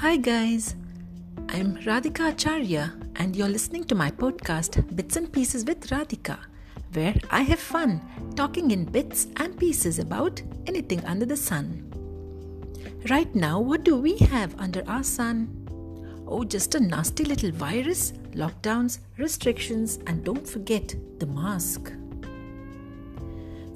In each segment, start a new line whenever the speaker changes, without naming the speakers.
Hi, guys. I'm Radhika Acharya, and you're listening to my podcast, Bits and Pieces with Radhika, where I have fun talking in bits and pieces about anything under the sun. Right now, what do we have under our sun? Oh, just a nasty little virus, lockdowns, restrictions, and don't forget the mask.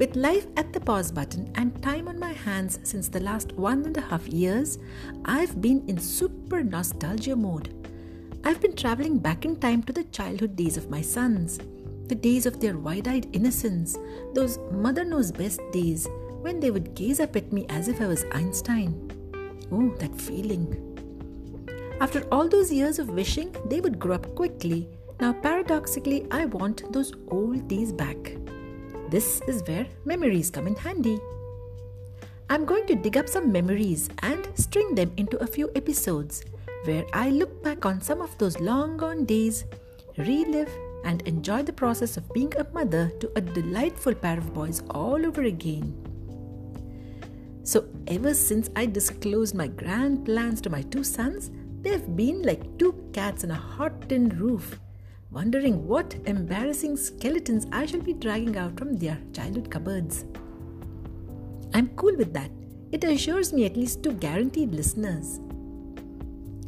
With life at the pause button and time on my hands since the last one and a half years, I've been in super nostalgia mode. I've been traveling back in time to the childhood days of my sons, the days of their wide eyed innocence, those mother knows best days when they would gaze up at me as if I was Einstein. Oh, that feeling. After all those years of wishing they would grow up quickly, now paradoxically, I want those old days back. This is where memories come in handy. I'm going to dig up some memories and string them into a few episodes where I look back on some of those long gone days, relive, and enjoy the process of being a mother to a delightful pair of boys all over again. So, ever since I disclosed my grand plans to my two sons, they've been like two cats on a hot tin roof wondering what embarrassing skeletons I shall be dragging out from their childhood cupboards. I'm cool with that. It assures me at least two guaranteed listeners.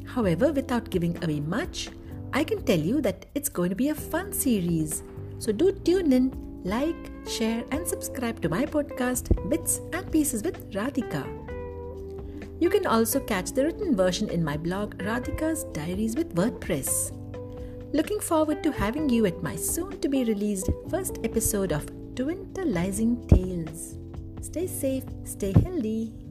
However, without giving away much, I can tell you that it's going to be a fun series. So do tune in, like, share, and subscribe to my podcast, Bits and Pieces with Radhika. You can also catch the written version in my blog, Radhika's Diaries with WordPress. Looking forward to having you at my soon to be released first episode of Twintalizing Tales. Stay safe, stay healthy.